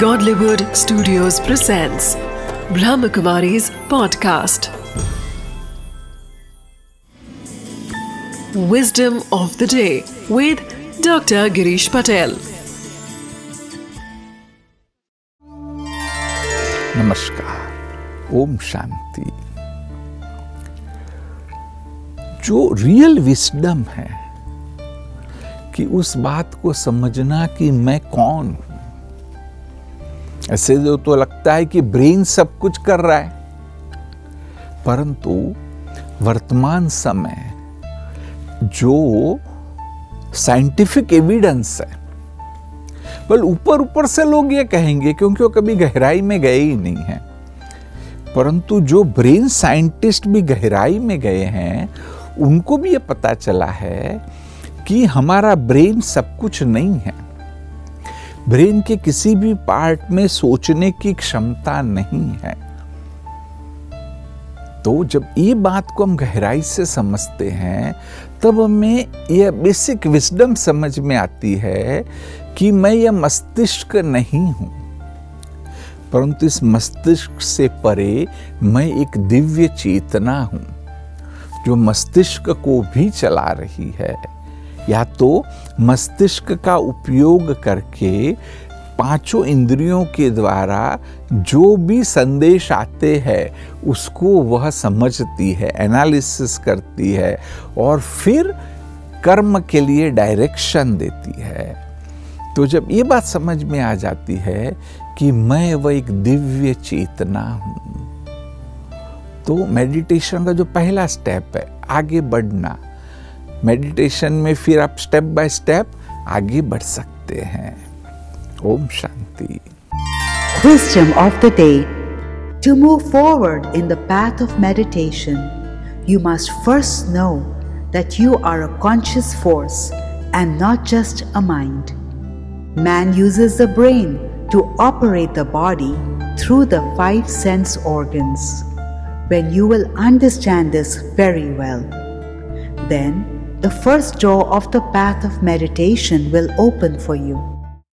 Godlywood Studios presents Brahmakumari's podcast. Wisdom of the day with Dr. Girish Patel. नमस्कार ओम शांति जो real wisdom है कि उस बात को समझना कि मैं कौन हूँ ऐसे जो तो लगता है कि ब्रेन सब कुछ कर रहा है। परंतु वर्तमान समय जो साइंटिफिक एविडेंस है, बल ऊपर ऊपर से लोग ये कहेंगे, क्योंकि वो कभी गहराई में गए ही नहीं है। परंतु जो ब्रेन साइंटिस्ट भी गहराई में गए हैं, उनको भी ये पता चला है कि हमारा ब्रेन सब कुछ नहीं है। ब्रेन के किसी भी पार्ट में सोचने की क्षमता नहीं है। तो जब ये बात को हम गहराई से समझते हैं, तब हमें यह बेसिक विस्डम समझ में आती है कि मैं यह मस्तिष्क नहीं हूँ। परंतु इस मस्तिष्क से परे मैं एक दिव्य चेतना हूँ, जो मस्तिष्क को भी चला रही है। या तो मस्तिष्क का उपयोग करके पाँचों इंद्रियों के द्वारा जो भी संदेश आते हैं, उसको वह समझती है एनालिसिस करती है और फिर कर्म के लिए डायरेक्शन देती है। तो जब ये बात समझ में आ जाती है कि मैं वह एक दिव्य चेतना हूँ तो मेडिटेशन का जो पहला स्टेप है, आगे बढ़ना। मेडिटेशन में फिर आप स्टेप बाय स्टेप आगे बढ़ सकते हैं Om Shanti Wisdom of the day To move forward in the path of meditation, you must first know that you are a conscious force and not just a mind. Man uses the brain to operate the body through the five sense organs. When you will understand this very well, then the first door of the path of meditation will open for you.